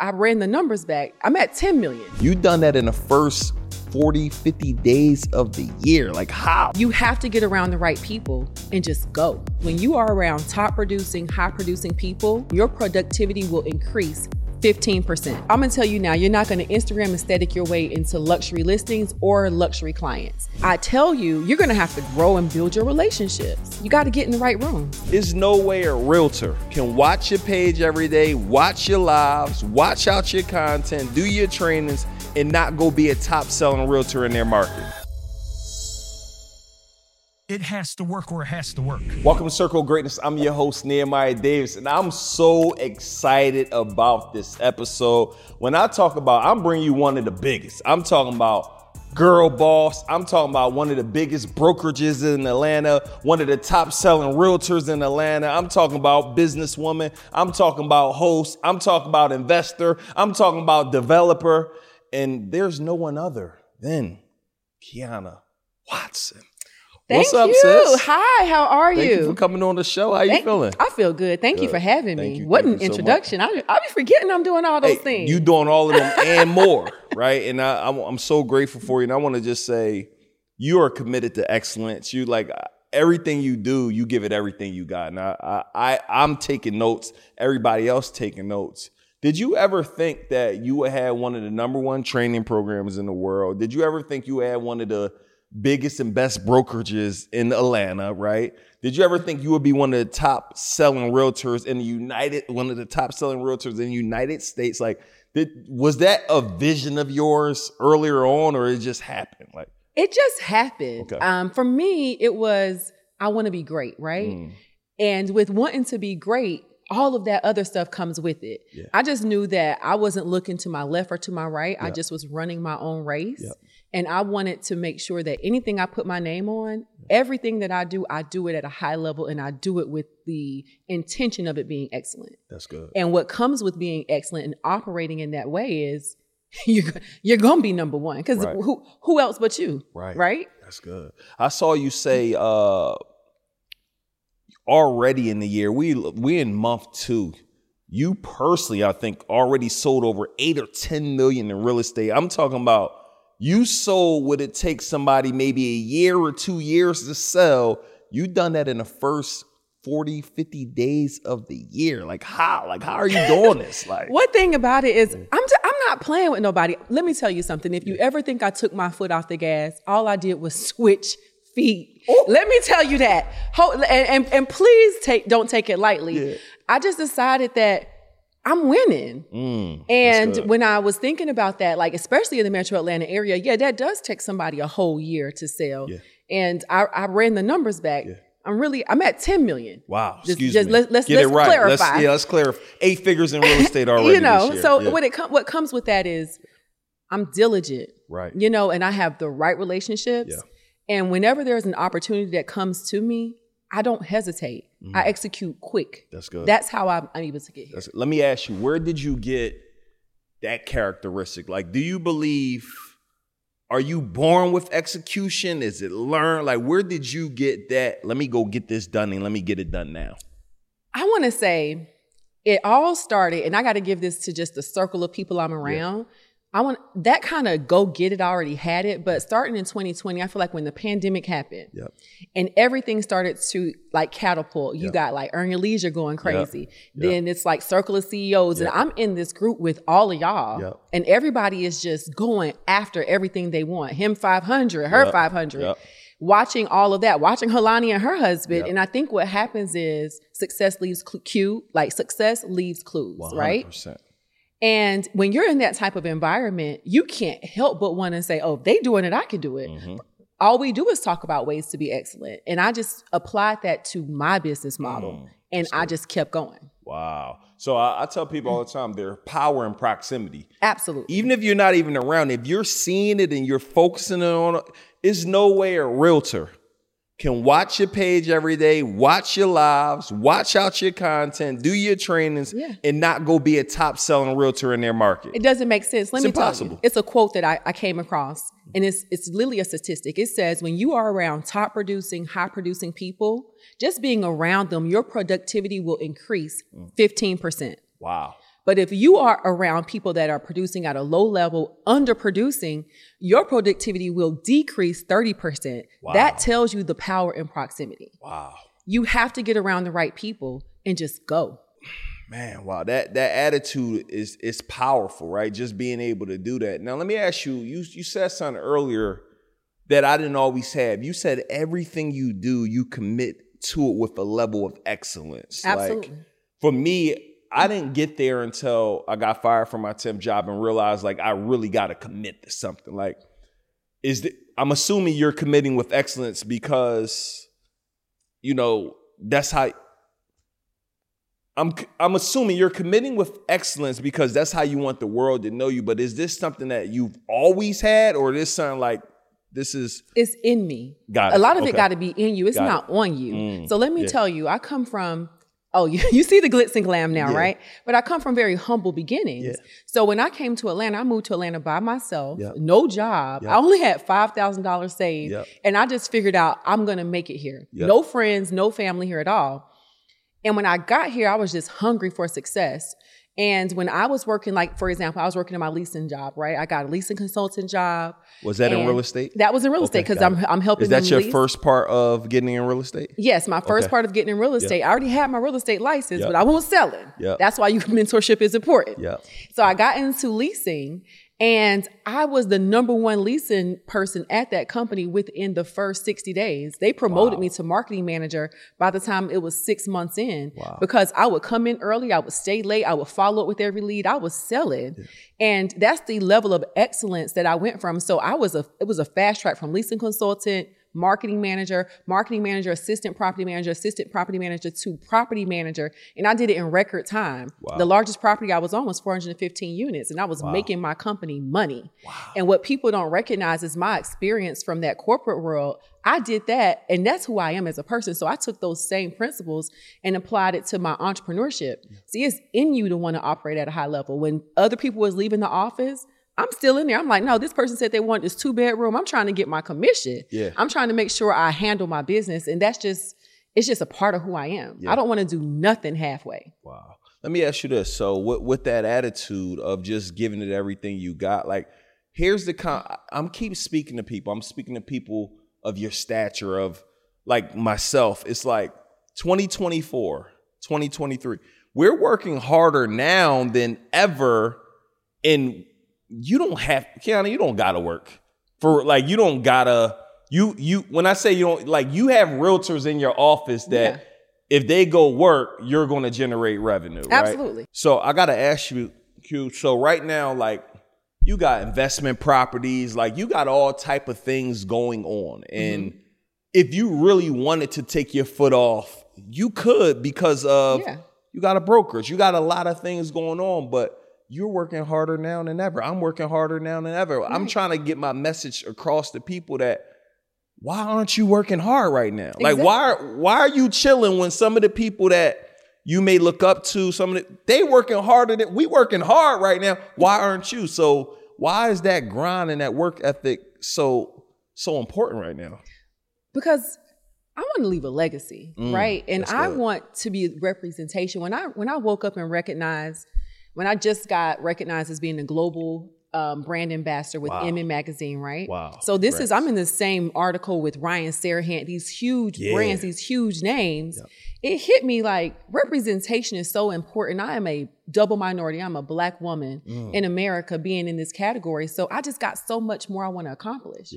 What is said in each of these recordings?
I ran the numbers back. I'm at 10 million. You done that in the first 40, 50 days of the year. Like how? You have to get around the right people and just go. When you are around top producing, high producing people, your productivity will increase 15%. I'm gonna tell you now, you're not gonna Instagram aesthetic your way into luxury listings or luxury clients. I tell you, you're gonna have to grow and build your relationships. You gotta get in the right room. There's no way a realtor can watch your page every day, watch your lives, watch out your content, do your trainings, and not go be a top selling realtor in their market. It has to work or it has to work. Welcome to Circle Greatness. I'm your host, Nehemiah Davis, and I'm so excited about this episode. When I talk about, I'm bringing you one of the biggest. I'm talking about Girl Boss. I'm talking about one of the biggest brokerages in Atlanta, one of the top selling realtors in Atlanta. I'm talking about businesswoman. I'm talking about host. I'm talking about investor. I'm talking about developer. And there's no one other than Quiana Watson. Thank What's up, you. sis? Hi, how are Thank you? you for coming on the show. How you Thank- feeling? I feel good. Thank you for having Thank me. you. What Thank an you so introduction. I, I be forgetting I'm doing all those Hey, things. You doing all of them and more, right? And I, I'm, I'm so grateful for you. And I want to just say, you are committed to excellence. You like uh, everything you do, you give it everything you got. And I, I, I I'm taking notes. Everybody else taking notes. Did you ever think that you would have one of the number one training programs in the world? Did you ever think you had one of the biggest and best brokerages in Atlanta, right? Did you ever think you would be one of the top selling realtors in the United, one of the top selling realtors in the United States? Like, did, was that a vision of yours earlier on, or it just happened? Like, It just happened. Okay. Um, for me, it was I want to be great, right? mm, And with wanting to be great, all of that other stuff comes with it. Yeah. I just knew that I wasn't looking to my left or to my right. I just was running my own race. Yep. And I wanted to make sure that anything I put my name on, everything that I do, I do it at a high level and I do it with the intention of it being excellent. that's good. And what comes with being excellent and operating in that way is you're, you're going to be number one because Right. who, who else but you? Right. Right? That's good. I saw you say uh already in the year, we we in month two. You personally, I think, already sold over eight or ten million in real estate. I'm talking about you sold what it takes somebody maybe a year or two years to sell. You done that in the first 40, 50 days of the year. Like how? Like how are you doing this? Like One thing about it is mm. I'm just, I'm not playing with nobody. Let me tell you something. If you ever think I took my foot off the gas, all I did was switch feet. Oh. Let me tell you that. Ho- and, and, and please take don't take it lightly. Yeah. I just decided that I'm winning. Mm, And when I was thinking about that, like especially in the metro Atlanta area, yeah, that does take somebody a whole year to sell. Yeah. And I, I ran the numbers back. Yeah. I'm really I'm at 10 million. Wow, Just- excuse just me. let's- let's- get let's it right. clarify. Let's, yeah, let's clarify. Eight figures in real estate already. you know, so Yeah. what it com- what comes with that is I'm diligent, right. you know, and I have the right relationships. Yeah. And whenever there's an opportunity that comes to me, I don't hesitate. I mm-hmm. execute quick. That's good. That's how I'm, I'm able to get here. Let me ask you, where did you get that characteristic? Like, do you believe? Are you born with execution? Is it learned? Like, where did you get that? Let me go get this done and let me get it done now. I want to say it all started, and I got to give this to just the circle of people I'm around. I want that kind of go get it. I already had it, but starting in 2020, I feel like when the pandemic happened Yep. and everything started to like catapult, you Yep. got like Earn Your Leisure going crazy. Yep. Then it's like Circle of CEOs, and I'm in this group with all of y'all, and everybody is just going after everything they want. Him 500, her Yep. 500 Yep. watching all of that, watching Helani and her husband. And I think what happens is success leaves cl- cue, like success leaves clues, 100%. right? And when you're in that type of environment, you can't help but want to say, oh, if they doing it, I can do it. Mhm. All we do is talk about ways to be excellent. And I just applied that to my business model. Mm, and I just kept going. Wow. So I, I tell people all the time, there's power in proximity. Absolutely. Even if you're not even around, if you're seeing it and you're focusing on it, it's no way a realtor can watch your page every day, watch your lives, watch out your content, do your trainings, Yeah. and not go be a top selling realtor in their market. It doesn't make sense. Let It's me tell impossible. you. It's a quote that I, I came across, and it's it's literally a statistic. It says when you are around top producing, high producing people, just being around them, your productivity will increase Mm. fifteen percent. Wow. But if you are around people that are producing at a low level, underproducing, your productivity will decrease 30%. That tells you the power in proximity. Wow. You have to get around the right people and just go. Man, wow, that that attitude is is powerful, right? Just being able to do that. Now, let me ask you. You you said something earlier that I didn't always have. You said everything you do, you commit to it with a level of excellence. Absolutely. Like, for me, I didn't get there until I got fired from my temp job and realized like I really got to commit to something. Like, is the, I'm assuming you're committing with excellence because, you know, that's how I'm I'm assuming you're committing with excellence because that's how you want the world to know you. But is this something that you've always had, or is this something like this is It's in me. Got a lot of it got to be in you. It's Got not on you. Mm. So let me Yeah. tell you, I come from. Oh, you, you see the glitz and glam now, Yeah. right? But I come from very humble beginnings. Yeah. So when I came to Atlanta, I moved to Atlanta by myself, Yep. no job. Yep. I only had five thousand dollars saved, Yep. and I just figured out I'm gonna make it here. No friends, no family here at all. And when I got here, I was just hungry for success. And when I was working, like for example, I was working in my leasing job, right? I got a leasing consultant job. was that in real estate? That was in real estate because I'm. I'm helping Is that your lease. first part of getting in real estate? Yes, my first Okay. part of getting in real estate. I already had my real estate license, Yep. but I won't sell it. Yep. That's why you mentorship is important. Yep. So I got into leasing and I was the number one leasing person at that company within the first 60 days. They promoted me to marketing manager by the time it was six months in because I would come in early, I would stay late, I would follow up with every lead, I was selling. And that's the level of excellence that I went from. So I was a it was a fast track from leasing consultant marketing manager, marketing manager, assistant property manager, assistant property manager to property manager. And I did it in record time. The largest property I was on was 415 units and I was making my company money. And what people don't recognize is my experience from that corporate world. I did that and that's who I am as a person. So I took those same principles and applied it to my entrepreneurship. See, it's in you to want to operate at a high level. When other people was leaving the office, I'm still in there. I'm like, no, this person said they want this two bedroom. I'm trying to get my commission. Yeah. I'm trying to make sure I handle my business. And that's just, it's just a part of who I am. Yeah. I don't want to do nothing halfway. Wow. Let me ask you this. So with, with that attitude of just giving it everything you got, like here's the con I'm keep speaking to people. I'm speaking to people of your stature of like myself. It's like 2024, 2023. We're working harder now than ever and you don't have Quiana, you don't gotta work. For like you don't gotta you you when I say you don't like you have realtors in your office that Yeah. if they go work, you're gonna generate revenue. right? Absolutely. So I gotta ask you, Q. So right now, like you got investment properties, like you got all type of things going on. And Mm-hmm. if you really wanted to take your foot off, you could because of Yeah. you got a brokerage, you got a lot of things going on, but you're working harder now than ever. I'm working harder now than ever. I'm trying to get my message across to people that why aren't you working hard right now? Like why why are you chilling when some of the people that you may look up to, some of the they working harder than we working hard right now. Why aren't you? So why is that grind and that work ethic so so important right now? because I want to leave a legacy, Mm, right? And I want to be representation. When I when I woke up and recognized, when I just got recognized as being a global um, brand ambassador with Wow. MM Magazine, right? Wow. So this is I'm in the same article with Ryan Serhant. These huge Yeah. brands, these huge names. It hit me like representation is so important. I am a double minority. I'm a black woman Mm. in America being in this category. So I just got so much more I want to accomplish.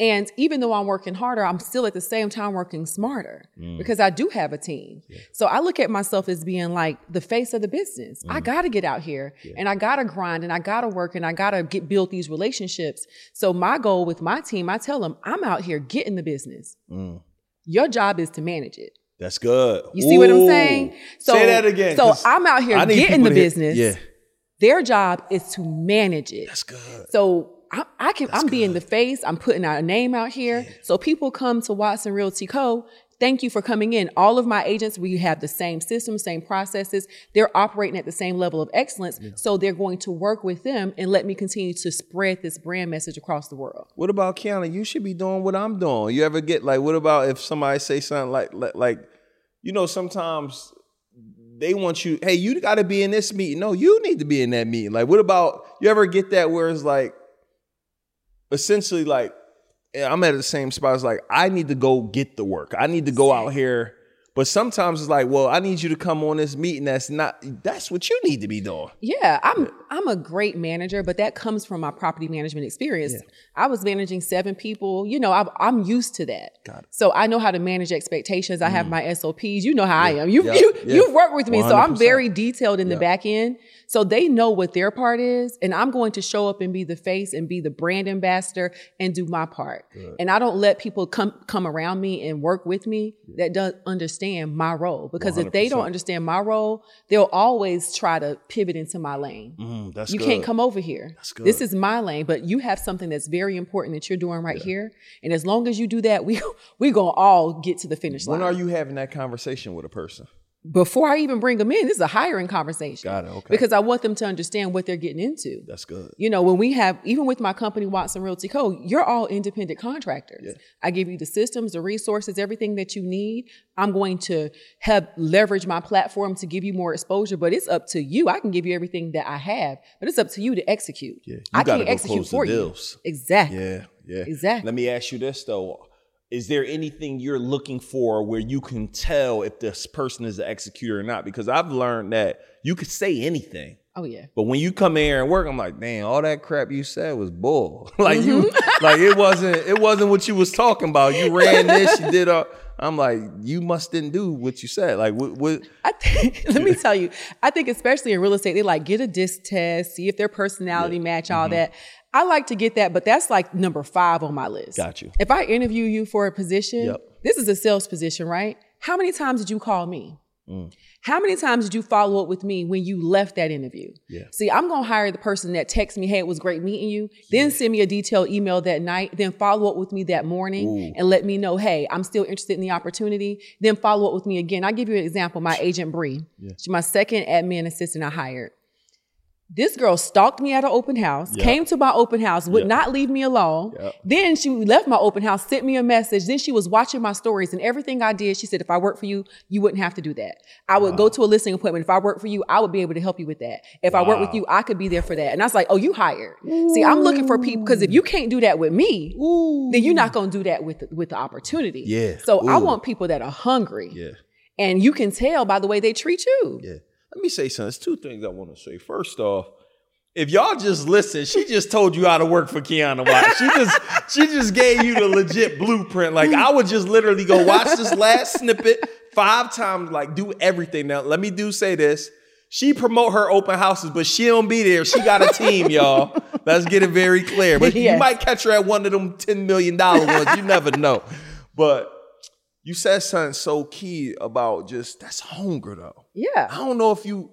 And even though I'm working harder, I'm still at the same time working smarter Mm. because I do have a team. So I look at myself as being like the face of the business. I Mm. got to get out here and I got to grind and I got to work and I got to get build these relationships. So my goal with my team, I tell them, I'm out here getting the business. Mm. Your job is to manage it. That's good. You see what I'm saying? So, Say that again. So I'm out here getting the business. Yeah. Their job is to manage it. That's good. So I, I can I'm being the face. I'm putting our name out here. So people come to Watson Realty Co. Thank you for coming in. All of my agents, we have the same system, same processes. They're operating at the same level of excellence. So they're going to work with them and let me continue to spread this brand message across the world. What about Quiana? You should be doing what I'm doing. You ever get like, what about if somebody say something like, like, like you know, sometimes they want you, hey, you got to be in this meeting. No, you need to be in that meeting. Like, what about you ever get that where it's like, essentially, like, I'm at the same spot. It's like, I need to go get the work. I need to go out here but sometimes it's like, well, I need you to come on this meeting. That's not. That's what you need to be doing. Yeah, I'm. I'm a great manager, but that comes from my property management experience. Yeah. I was managing seven people. You know, I'm, I'm used to that. Got it. So I know how to manage expectations. I have mm. my SOPs. You know how yeah. I am. You you yeah. you've worked with me, 100%. so I'm very detailed in the back end. So they know what their part is, and I'm going to show up and be the face and be the brand ambassador and do my part. Good. And I don't let people come come around me and work with me that don't understand my role because 100%. if they don't understand my role, they'll always try to pivot into my lane. Mm, that's you good. can't come over here. This is my lane, but you have something that's very important that you're doing right yeah. here. And as long as you do that, we we gonna all get to the finish line. When are you having that conversation with a person? Before I even bring them in, this is a hiring conversation. Got it. Okay. Because I want them to understand what they're getting into. That's good. You know, when we have, even with my company, Watson Realty Co., you're all independent contractors. Yeah. I give you the systems, the resources, everything that you need. I'm going to have leverage my platform to give you more exposure, but it's up to you. I can give you everything that I have, but it's up to you to execute. Yeah. You I can't execute for you. Exactly. Yeah. Yeah. Exactly. Let me ask you this though is there anything you're looking for where you can tell if this person is an executor or not? Because I've learned that you could say anything. Oh yeah. But when you come in here and work, I'm like, damn, all that crap you said was bull. like mm-hmm. you, like it wasn't, it wasn't what you was talking about. You ran this, you did all. I'm like, you must didn't do what you said. Like, what? what I think, let me tell you, I think especially in real estate, they like get a disc test, see if their personality yeah. match all mm-hmm. that. I like to get that, but that's like number five on my list. Got you. If I interview you for a position, yep. this is a sales position, right? How many times did you call me? Mm. How many times did you follow up with me when you left that interview? Yeah. See, I'm gonna hire the person that texts me, "Hey, it was great meeting you." Yeah. Then send me a detailed email that night. Then follow up with me that morning Ooh. and let me know, "Hey, I'm still interested in the opportunity." Then follow up with me again. I'll give you an example. My agent Bree, yeah. she's my second admin assistant I hired. This girl stalked me at an open house, yep. came to my open house, would yep. not leave me alone. Yep. Then she left my open house, sent me a message. Then she was watching my stories and everything I did. She said, if I work for you, you wouldn't have to do that. I would wow. go to a listing appointment. If I work for you, I would be able to help you with that. If wow. I work with you, I could be there for that. And I was like, oh, you hired. Ooh. See, I'm looking for people because if you can't do that with me, Ooh. then you're not going to do that with, with the opportunity. Yeah. So Ooh. I want people that are hungry. Yeah. And you can tell by the way they treat you. Yeah. Let me say something. There's two things I want to say. First off, if y'all just listen, she just told you how to work for Quiana Watts. She just she just gave you the legit blueprint. Like I would just literally go watch this last snippet five times, like do everything. Now let me do say this. She promote her open houses, but she don't be there. She got a team, y'all. Let's get it very clear. But yes. you might catch her at one of them $10 million ones. You never know. But you said something so key about just that's hunger though. Yeah. I don't know if you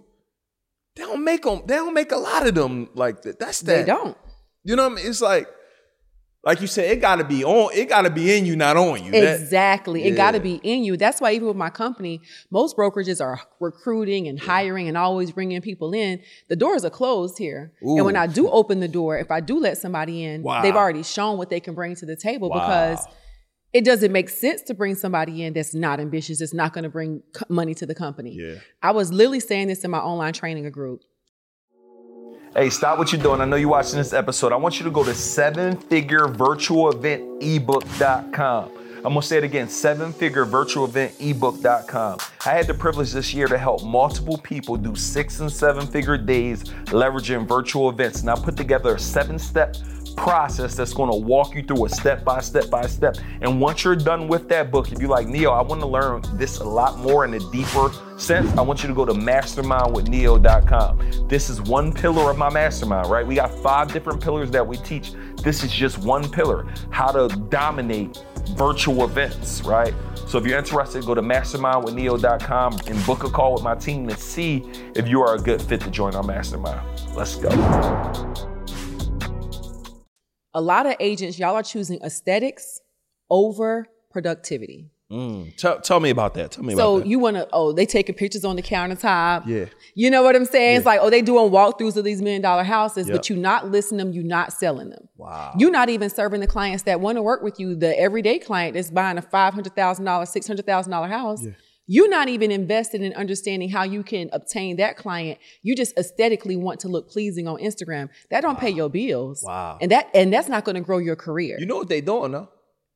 they don't make them. They don't make a lot of them like that. That's that. They don't. You know what I mean? It's like, like you said, it got to be on. It got to be in you, not on you. Exactly. That, yeah. It got to be in you. That's why even with my company, most brokerages are recruiting and hiring and always bringing people in. The doors are closed here, Ooh. and when I do open the door, if I do let somebody in, wow. they've already shown what they can bring to the table wow. because it doesn't make sense to bring somebody in that's not ambitious, that's not going to bring money to the company. Yeah. I was literally saying this in my online training group. Hey, stop what you're doing. I know you're watching this episode. I want you to go to sevenfigurevirtualeventebook.com. I'm gonna say it again, sevenfigurevirtualeventebook.com. I had the privilege this year to help multiple people do six and seven figure days leveraging virtual events. And I put together a seven step process that's going to walk you through a step by step by step. And once you're done with that book, if you're like, Neo, I want to learn this a lot more in a deeper sense, I want you to go to mastermindwithneo.com. This is one pillar of my mastermind, right? We got five different pillars that we teach. This is just one pillar how to dominate virtual events, right? So if you're interested, go to mastermindwithneo.com and book a call with my team to see if you are a good fit to join our mastermind. Let's go a lot of agents, y'all are choosing aesthetics over productivity. Mm. Tell, tell me about that. Tell me so about that. you want to, oh, they taking pictures on the countertop. Yeah. You know what I'm saying? Yeah. It's like, oh, they doing walkthroughs of these million dollar houses, yep. but you're not listing them, you're not selling them. Wow. You're not even serving the clients that want to work with you, the everyday client that's buying a $500,000, $600,000 house. Yeah. You're not even invested in understanding how you can obtain that client. You just aesthetically want to look pleasing on Instagram. That don't pay your bills. Wow. And that and that's not going to grow your career. You know what they're doing though?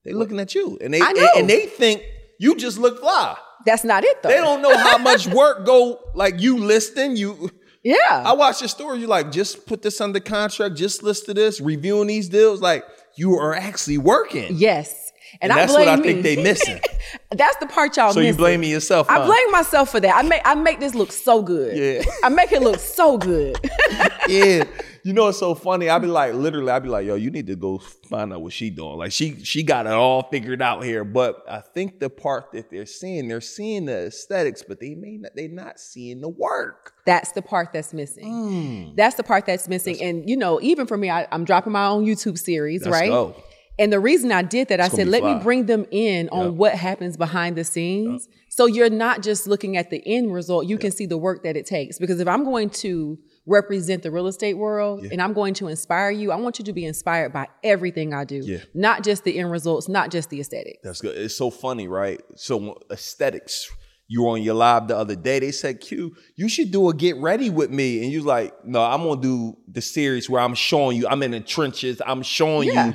They're looking at you, and they know. and they think you just look fly. that's not it though. They don't know how much work go like you listing you. Yeah. I watch your story. You like just put this under contract, just listed this, reviewing these deals. Like you are actually working. yes. And, And I that's blame what I me. think they missing. that's the part y'all So you missing. blaming yourself? I blame myself for that. I make I make this look so good. Yeah. I make it look so good. yeah. You know it's so funny. I'd be like, literally, I'd be like, yo, you need to go find out what she doing. Like she she got it all figured out here. But I think the part that they're seeing, they're seeing the aesthetics, but they may not they're not seeing the work. That's the part that's missing. Hmm. That's the part that's missing. and you know, even for me, I, I'm dropping my own YouTube series, Let's right? go. And the reason I did that, I said, let me bring them in on Yep. what happens behind the scenes. So you're not just looking at the end result, you can see the work that it takes. Because if I'm going to represent the real estate world and I'm going to inspire you, I want you to be inspired by everything I do, Yeah. not just the end results, not just the aesthetics. That's good. It's so funny, right? So uh, aesthetics. You were on your live the other day. They said, "Q, you should do a get ready with me." And you're like, "No, I'm gonna do the series where I'm showing you. I'm in the trenches. I'm showing Yeah. you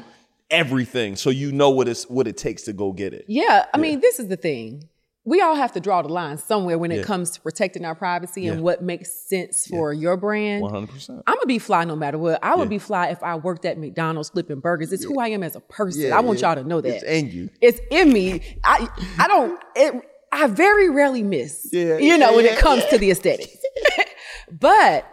everything, so you know what it's what it takes to go get it." Yeah, I mean, this is the thing. We all have to draw the line somewhere when it Yeah. comes to protecting our privacy Yeah. and what makes sense for your brand. One hundred percent. I'm gonna be fly no matter what. I would Yeah. be fly if I worked at McDonald's flipping burgers. It's who I am as a person. Yeah, I want yeah. y'all to know that. It's in you. It's in me. I I don't. It, I very rarely miss. Yeah, you know yeah, when yeah, it comes to the aesthetics. but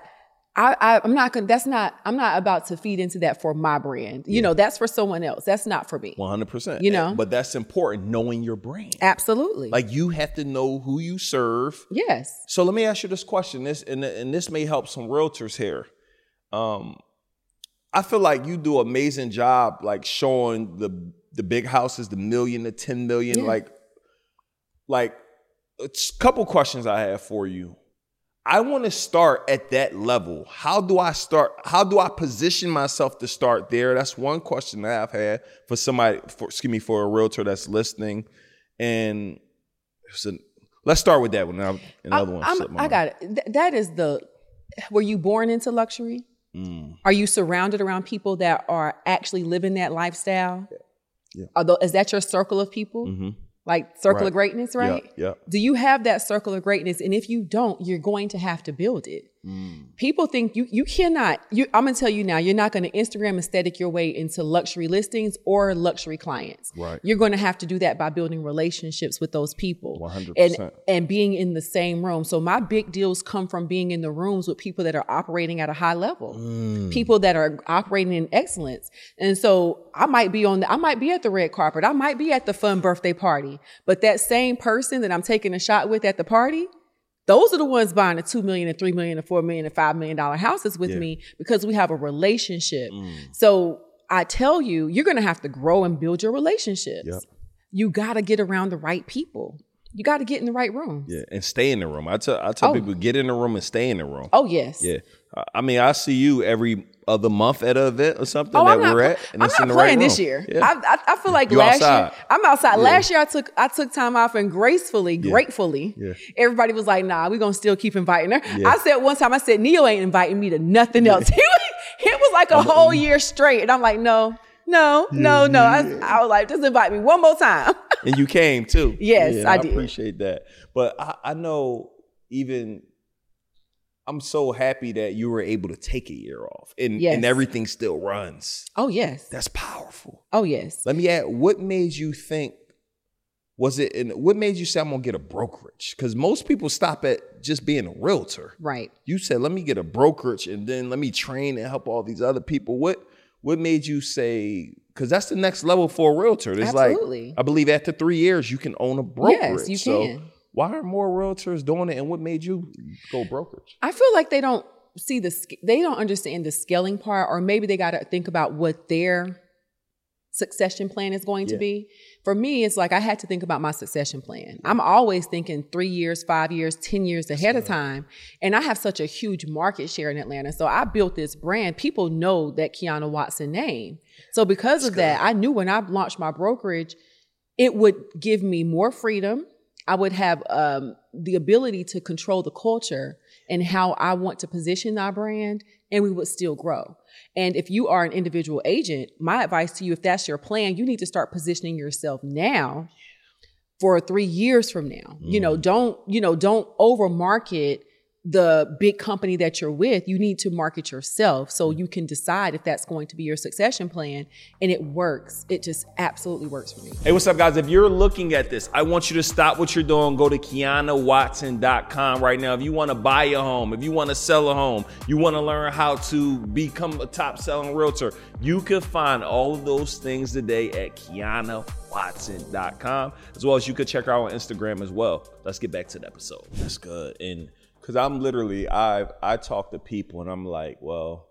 I, I I'm not gonna. That's not. I'm not about to feed into that for my brand. You know, that's for someone else. That's not for me. One hundred percent. You know? but that's important. Knowing your brand. Absolutely. Like you have to know who you serve. yes. So let me ask you this question. This and, and this may help some realtors here. Um, I feel like you do an amazing job, like showing the the big houses, the million, the ten million. Yeah. Like, like a couple questions I have for you. I want to start at that level. How do I start? How do I position myself to start there? That's one question that I've had for somebody. For, excuse me, for a realtor that's listening, and so let's start with that one. Now another one. I'm- I mind. got it. Th- that is the. Were you born into luxury? Mm. Are you surrounded around people that are actually living that lifestyle? Yeah. Are tho- is that your circle of people? Mm-hmm. Like circle Right. of greatness, right? Yeah. Do you have that circle of greatness? And if you don't, you're going to have to build it. Mm. People think you you cannot. You, I'm gonna tell you now. You're not gonna Instagram aesthetic your way into luxury listings or luxury clients. Right. You're going to have to do that by building relationships with those people. 100%. And and being in the same room. So my big deals come from being in the rooms with people that are operating at a high level. Mm. People that are operating in excellence. And so I might be on the, I might be at the red carpet. I might be at the fun birthday party. But that same person that I'm taking a shot with at the party, those are the ones buying the two million and three million and four million and five million dollar houses with Yeah. me because we have a relationship. Mm. So I tell you, you're gonna have to grow and build your relationships. Yep. You gotta get around the right people. You gotta get in the right room. Yeah, and stay in the room. I tell I tell Oh. people get in the room and stay in the room. Oh yes. Yeah, I- mean I see you every other month at an event or something Oh, that I'm not, we're at, I'm it's not in the playing right this room. year. Yeah. I, I, I feel like You last outside. year I'm outside. Yeah. Last year I took I took time off and gracefully, gratefully, Yeah. everybody was like, "Nah, we're gonna still keep inviting her." I said one time, I said, "Neo ain't inviting me to nothing else." He was, it was like a whole year straight, and I'm like, "No, no, no, no." I, I was like, "Just invite me one more time." and you came too. Yes, I I did. appreciate that. But I, I know even I'm so happy that you were able to take a year off and, Yes. and everything still runs. oh yes. That's powerful. Oh yes. Let me add, what made you think, was it, and what made you say, I'm gonna get a brokerage? Because most people stop at just being a realtor. Right. You said, let me get a brokerage and then let me train and help all these other people. What what made you say, because that's the next level for a realtor. It's Absolutely. like, I believe after three years, you can own a brokerage. Yes, you So can. Why are more realtors doing it and what made you go brokerage? I feel like they don't see the they don't understand the scaling part, or maybe they got to think about what their succession plan is going to be. For me, it's like I had to think about my succession plan. I'm always thinking three years, five years, ten years ahead of time, and I have such a huge market share in Atlanta. So I built this brand. People know that Quiana Watson name. So because of that, I knew when I launched my brokerage, it would give me more freedom. I would have um, the ability to control the culture and how I want to position our brand, and we would still grow. And if you are an individual agent, my advice to you, if that's your plan, you need to start positioning yourself now for three years from now. You know, don't you know, don't over market the big company that you're with, you need to market yourself so you can decide if that's going to be your succession plan. And it works. It just absolutely works for me. Hey, what's up, guys? If you're looking at this, I want you to stop what you're doing. Go to QuianaWatson.com right now. If you want to buy a home, if you want to sell a home, you want to learn how to become a top selling realtor, you can find all of those things today at QuianaWatson.com, as well as you could check her out on Instagram as well. Let's get back to the episode. That's good. And because I'm literally, I I talk to people and I'm like, well,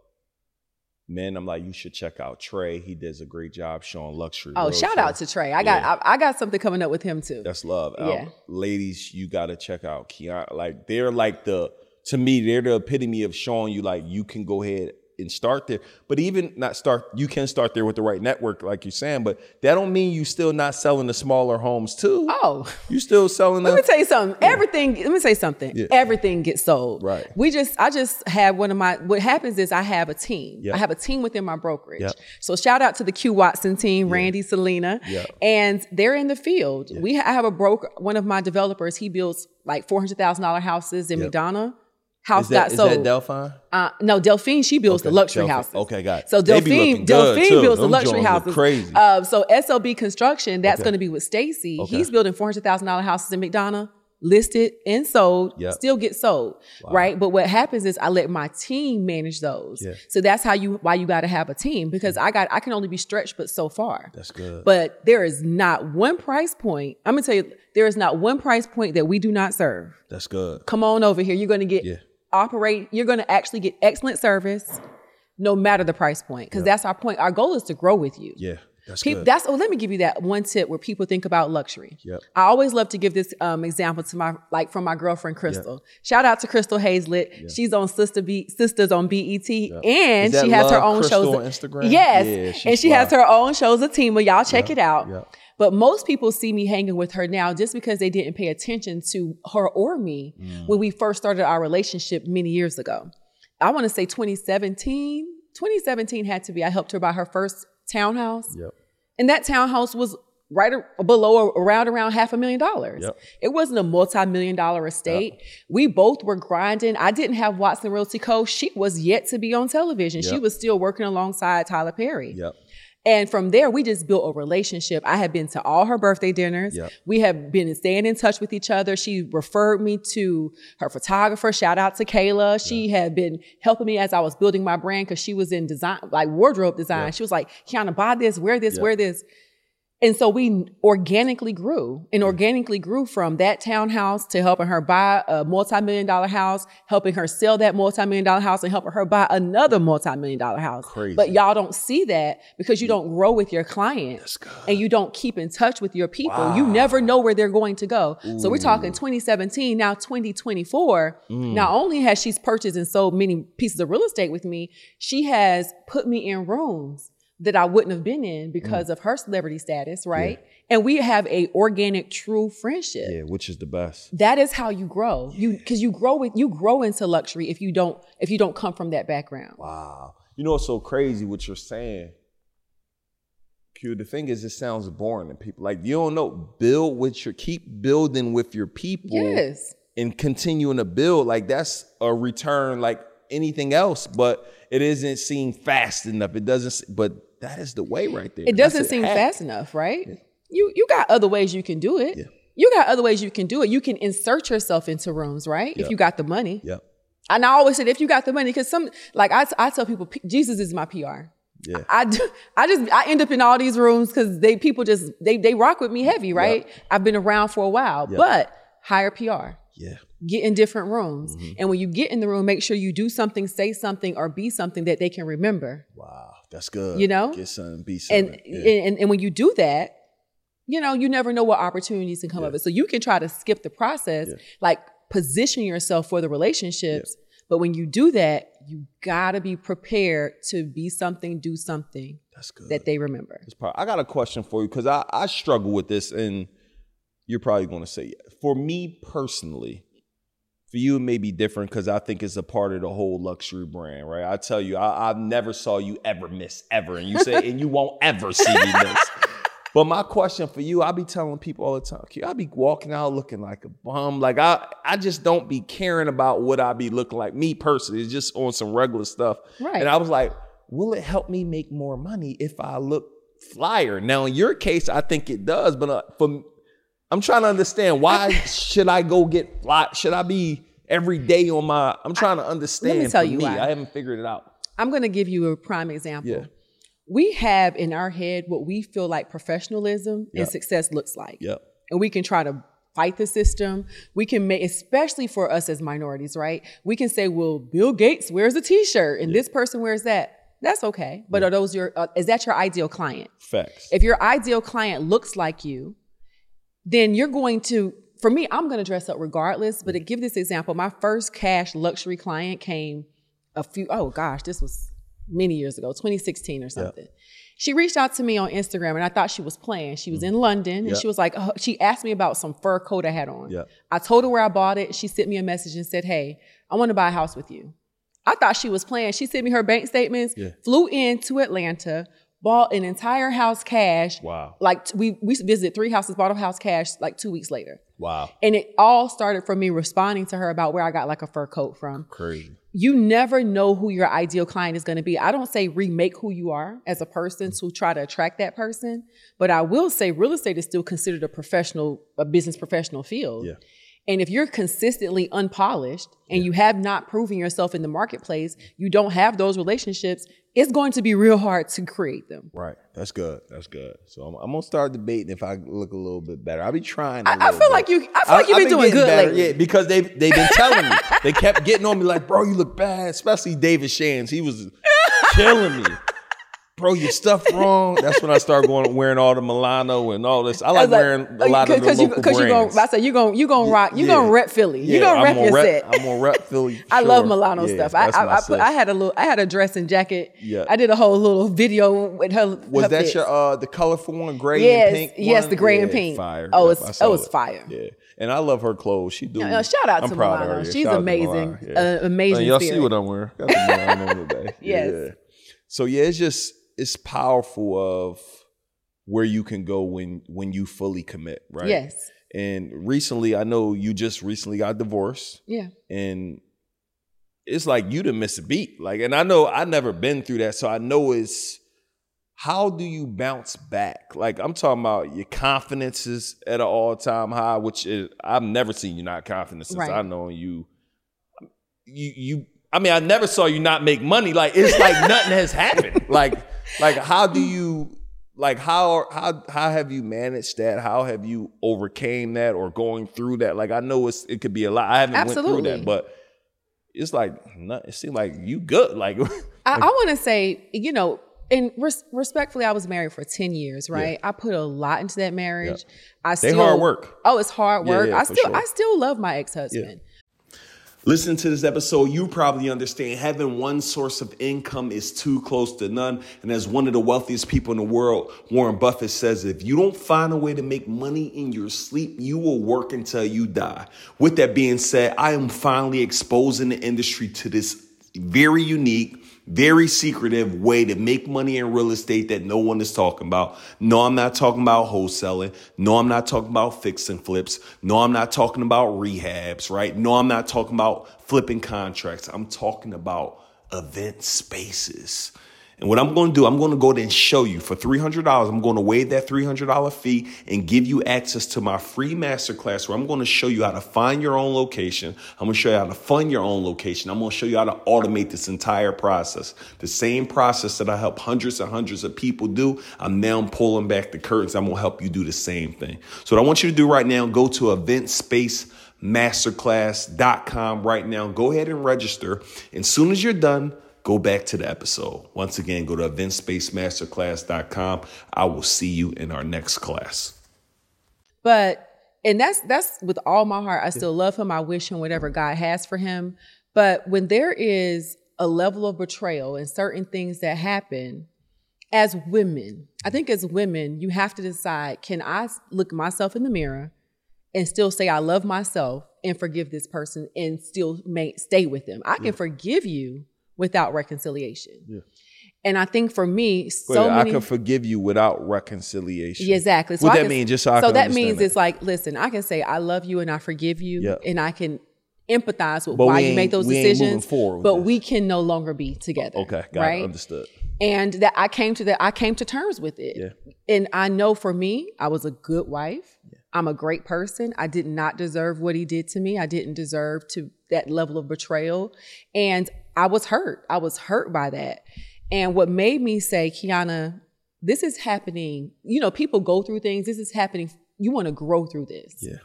men, I'm like, you should check out Trey. He does a great job showing luxury. Oh, shout out to Trey. I got I, I got something coming up with him too. That's love. Um, Yeah. ladies, you gotta check out Quiana. Like they're like the to me, they're the epitome of showing you like you can go ahead and start there. But even not start, you can start there with the right network, like you're saying. But that don't mean you still not selling the smaller homes too. Oh, You still selling let the me tell you something. Everything. Let me say something. Yeah. Everything gets sold. Right. We just. I just have one of my. What happens is I have a team. Yep. I have a team within my brokerage. Yep. So shout out to the Q Watson team, Randy, Selena, and they're in the field. We. I have a broker. One of my developers. He builds like four hundred thousand dollar houses in Yep. McDonough. House is that, got is sold. that Delphine? Uh, no, Delphine, she builds the luxury Delphine. houses. Okay, got it. So Delphine, Delphine too. builds the luxury houses. crazy. Uh, so SLB Construction, that's Okay. going to be with Stacy. Okay. He's building four hundred thousand dollar houses in McDonough, listed and sold. Yep. Still get sold, right? But what happens is I let my team manage those. Yeah. So that's how you why you got to have a team because I got I can only be stretched but so far. That's good. But there is not one price point. I'm gonna tell you, there is not one price point that we do not serve That's good. come on over here. You're going to get Yeah. Operate. You're going to actually get excellent service, no matter the price point. Because that's our point. Our goal is to grow with you. Yeah, that's Peop- good. that's oh, let me give you that one tip where people think about luxury. Yep. I always love to give this um, example to my like from my girlfriend Crystal. Shout out to Crystal Hazlett. She's on Sister B Sisters on BET, and she has her own Crystal shows. on Instagram? Yes, Yeah, and she has her own shows. Atima, y'all check it out. Yep. But most people see me hanging with her now just because they didn't pay attention to her or me Mm. when we first started our relationship many years ago. I want to say 2017. 2017 had to be. I helped her buy her first townhouse. Yep. And that townhouse was right below around around half a million dollars. Yep. It wasn't a multi-million dollar estate. We both were grinding. I didn't have Watson Realty Co. She was yet to be on television. She was still working alongside Tyler Perry. Yep. And from there, we just built a relationship. I had been to all her birthday dinners. Yep. We have been staying in touch with each other. She referred me to her photographer. Shout out to Kayla. She had been helping me as I was building my brand because she was in design, like wardrobe design. She was like, Quiana, buy this, wear this, Yep. wear this. And so we organically grew and organically grew from that townhouse to helping her buy a multi-million dollar house, helping her sell that multi-million dollar house and helping her buy another multi-million dollar house. Crazy. But y'all don't see that because you don't grow with your clients and you don't keep in touch with your people. You never know where they're going to go. So we're talking 2017, now 2024. Mm. Not only has she's purchased and sold many pieces of real estate with me, she has put me in rooms that I wouldn't have been in mm. because of her celebrity status, right? And we have a organic, true friendship. Yeah, which is the best. That is how you grow. You because you grow with you grow into luxury if you don't if you don't come from that background. Wow. You know what's so crazy what you're saying? Q, the thing is it sounds boring to people. Like you don't know, build with your keep building with your people Yes. and continuing to build. Like that's a return like anything else, but it isn't seen fast enough. It doesn't but that is the way right there. It doesn't seem fast enough, right? You you got other ways you can do it. Yeah. You got other ways you can do it. You can insert yourself into rooms, right? Yeah. If you got the money. Yep. And I always said, if you got the money, because some, like I, I tell people, P- Jesus is my PR. Yeah. I, do, I just, I end up in all these rooms because they, people just, they, they rock with me heavy, right? I've been around for a while, Yeah. but hire PR. Yeah. Get in different rooms. Mm-hmm. And when you get in the room, make sure you do something, say something, or be something that they can remember. Wow. That's good. You know? Get something, be And, something. yeah. and, and when you do that, you know, you never know what opportunities can come of it. So you can try to skip the process, Yeah. like position yourself for the relationships. But when you do that, you gotta be prepared to be something, do something That's good. that they remember. Part. I got a question for you because I, I struggle with this and you're probably going to say yes. For me personally, for you it may be different because I think it's a part of the whole luxury brand, right? I tell you, I, I never saw you ever miss ever, and you say, and you won't ever see me miss. But my question for you, I be telling people all the time, I be walking out looking like a bum. Like I, I just don't be caring about what I be looking like. Me personally, it's just on some regular stuff. Right. And I was like, will it help me make more money if I look flyer? Now, in your case, I think it does. But uh, for, I'm trying to understand why should I go get fly? Should I be every day on my? I'm trying to understand. Let me tell for you me. why. I haven't figured it out. I'm going to give you a prime example. Yeah. We have in our head what we feel like professionalism Yep. and success looks like. Yep. And we can try to fight the system. We can make, especially for us as minorities, right? We can say, well, Bill Gates wears a t shirt and this person wears that. That's okay. But are those your, uh, is that your ideal client? Facts. If your ideal client looks like you, then you're going to, for me, I'm going to dress up regardless. But to give this example, my first cash luxury client came a few, oh gosh, this was many years ago, 2016 or something. She reached out to me on Instagram and I thought she was playing. She was mm. in London and Yeah. she was like, oh, she asked me about some fur coat I had on. Yeah. I told her where I bought it. She sent me a message and said, hey, I want to buy a house with you. I thought she was playing. She sent me her bank statements, Yeah. flew into Atlanta, bought an entire house cash. Wow. Like we we visited three houses, bought a house cash like two weeks later. Wow. And it all started from me responding to her about where I got like a fur coat from. Crazy. You never know who your ideal client is going to be. I don't say remake who you are as a person to try to attract that person, but I will say real estate is still considered a professional, a business professional field. Yeah. And if you're consistently unpolished and you have not proven yourself in the marketplace, you don't have those relationships, it's going to be real hard to create them. Right. That's good. That's good. So I'm, I'm gonna start debating if I look a little bit better. I'll be trying. I I- I feel like you- I feel like you've been doing good lately. Yeah, because they they've been telling me. They kept getting on me like, bro, you look bad. Especially David Shands. He was killing me. Bro, your stuff wrong. That's when I start going wearing all the Milano and all this. I like, was like, wearing a lot of the because you local because you going brands. I said you going you going to rock you Yeah. going to rep Philly. you Yeah, going to I'm rep gonna your rep- set. I'm gonna rep Philly. I love Milano Yeah, stuff. I I, I, put. I had a little I had a dress and jacket. Yeah. I did a whole little video with her. Was her that fits. your uh the colorful one, gray Yes, and pink? yes, one? the gray and pink. Fire. Oh, Yep, it's- I oh, it's fire. Yeah, and I love her clothes. She do. Yeah, shout out I'm to proud of her. She's shout amazing. Milano. Amazing y'all see what I'm wearing? Got the Milano today. Yes. Yeah. So yeah, it's just it's powerful of where you can go when when you fully commit, right? Yes. And recently, I know you just recently got divorced Yeah. and it's like you didn't miss a beat. Like, and I know I never been through that, so I know it's how do you bounce back? Like, I'm talking about your confidence is at an all time high, which is I've never seen you not confident since Right. I know you. You you. I mean, I never saw you not make money. Like, it's like nothing has happened. Like, like how do you? Like how how how have you managed that? How have you overcame that or going through that? Like I know it's it could be a lot. I haven't went through that, but it's like not, it seemed like you good. Like I, I want to say, you know, and res- respectfully, I was married for 10 years, right? I put a lot into that marriage. I They still hard work. Oh, it's hard work. yeah, I still sure. I still love my ex-husband. Listen to this episode, you probably understand having one source of income is too close to none. And as one of the wealthiest people in the world, Warren Buffett says, if you don't find a way to make money in your sleep, you will work until you die. With that being said, I am finally exposing the industry to this very unique, very secretive way to make money in real estate that no one is talking about. No, I'm not talking about wholesaling. No, I'm not talking about fix and flips. No, I'm not talking about rehabs, right? No, I'm not talking about flipping contracts. I'm talking about event spaces. And what I'm going to do, I'm going to go there and show you for $300. I'm going to waive that $300 fee and give you access to my free masterclass where I'm going to show you how to find your own location. I'm going to show you how to fund your own location. I'm going to show you how to automate this entire process. The same process that I help hundreds and hundreds of people do. I'm now pulling back the curtains. I'm going to help you do the same thing. So what I want you to do right now, go to event space masterclass.com right now. Go ahead and register. And as soon as you're done, go back to the episode. Once again, go to eventspacemasterclass.com. I will see you in our next class. But and that's that's with all my heart. I still love him. I wish him whatever God has for him. But when there is a level of betrayal and certain things that happen as women, I think as women, you have to decide, can I look myself in the mirror and still say I love myself and forgive this person and still may stay with them. I can forgive you without reconciliation. Yeah. And I think for me, so I many can forgive you without reconciliation. Yeah, exactly. What I that can- mean? Just so I so that means that. it's like, listen, I can say I love you and I forgive you, Yeah. and I can empathize with But why you make those decisions. but this. we can no longer be together. okay, got right? it, understood. and that I came to that I came to terms with it. Yeah. And I know for me, I was a good wife. Yeah. I'm a great person. I did not deserve what he did to me. I didn't deserve to that level of betrayal. And I was hurt. I was hurt by that. And what made me say, Quiana, this is happening. You know, people go through things. This is happening. You want to grow through this. Yeah.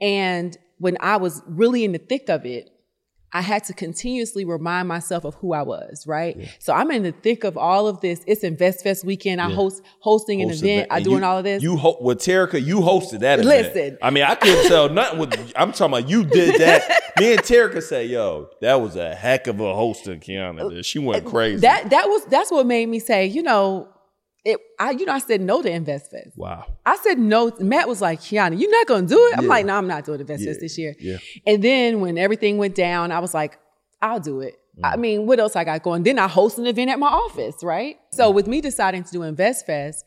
And when I was really in the thick of it, I had to continuously remind myself of who I was, right? So I'm in the thick of all of this. It's Invest Fest weekend. I host hosting an event. I and doing you- all of this. You ho- with Terica, you hosted that. event. Listen. I mean, I couldn't tell nothing. With I'm talking about you did that. Me and Terica say, "Yo, that was a heck of a hosting, Quiana. Uh, did. She went crazy." that that was that's what made me say, you know, it. I you know I said no to Invest Fest. wow. I said no. Matt was like, Quiana, you're not gonna do it. I'm Yeah. like, no, I'm not doing Invest Fest Yeah, this year. yeah. And then when everything went down, I was like, I'll do it. I Mm. mean, what else I got going? Then I host an event at my office, right? Mm. So with me deciding to do Invest Fest,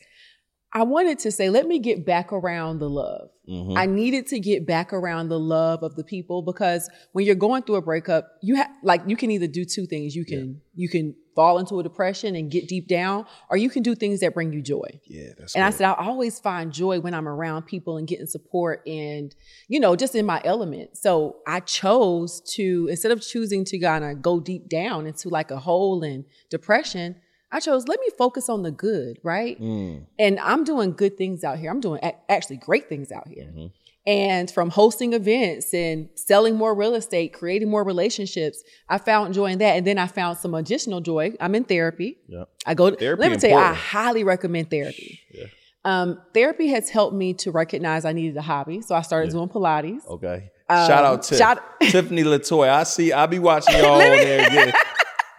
I wanted to say, let me get back around the love. Mm-hmm. I needed to get back around the love of the people because when you're going through a breakup, you have like you can either do two things. You can you can fall into a depression and get deep down, or you can do things that bring you joy. Yeah, that's. And I said, I always find joy when I'm around people and getting support and, you know, just in my element. So I chose to, instead of choosing to kind of go deep down into like a hole and depression, I chose, let me focus on the good, right? Mm. And I'm doing good things out here. I'm doing a- actually great things out here. Mm-hmm. And from hosting events and selling more real estate, creating more relationships, I found joy in that. And then I found some additional joy. I'm in therapy. Yeah. I go to Therapy let me tell you, I highly recommend therapy. Yeah. Um, therapy has helped me to recognize I needed a hobby. So I started doing Pilates. Okay. Um, shout out to shout- Tiffany Latoya. I see. I'll be watching y'all on there again.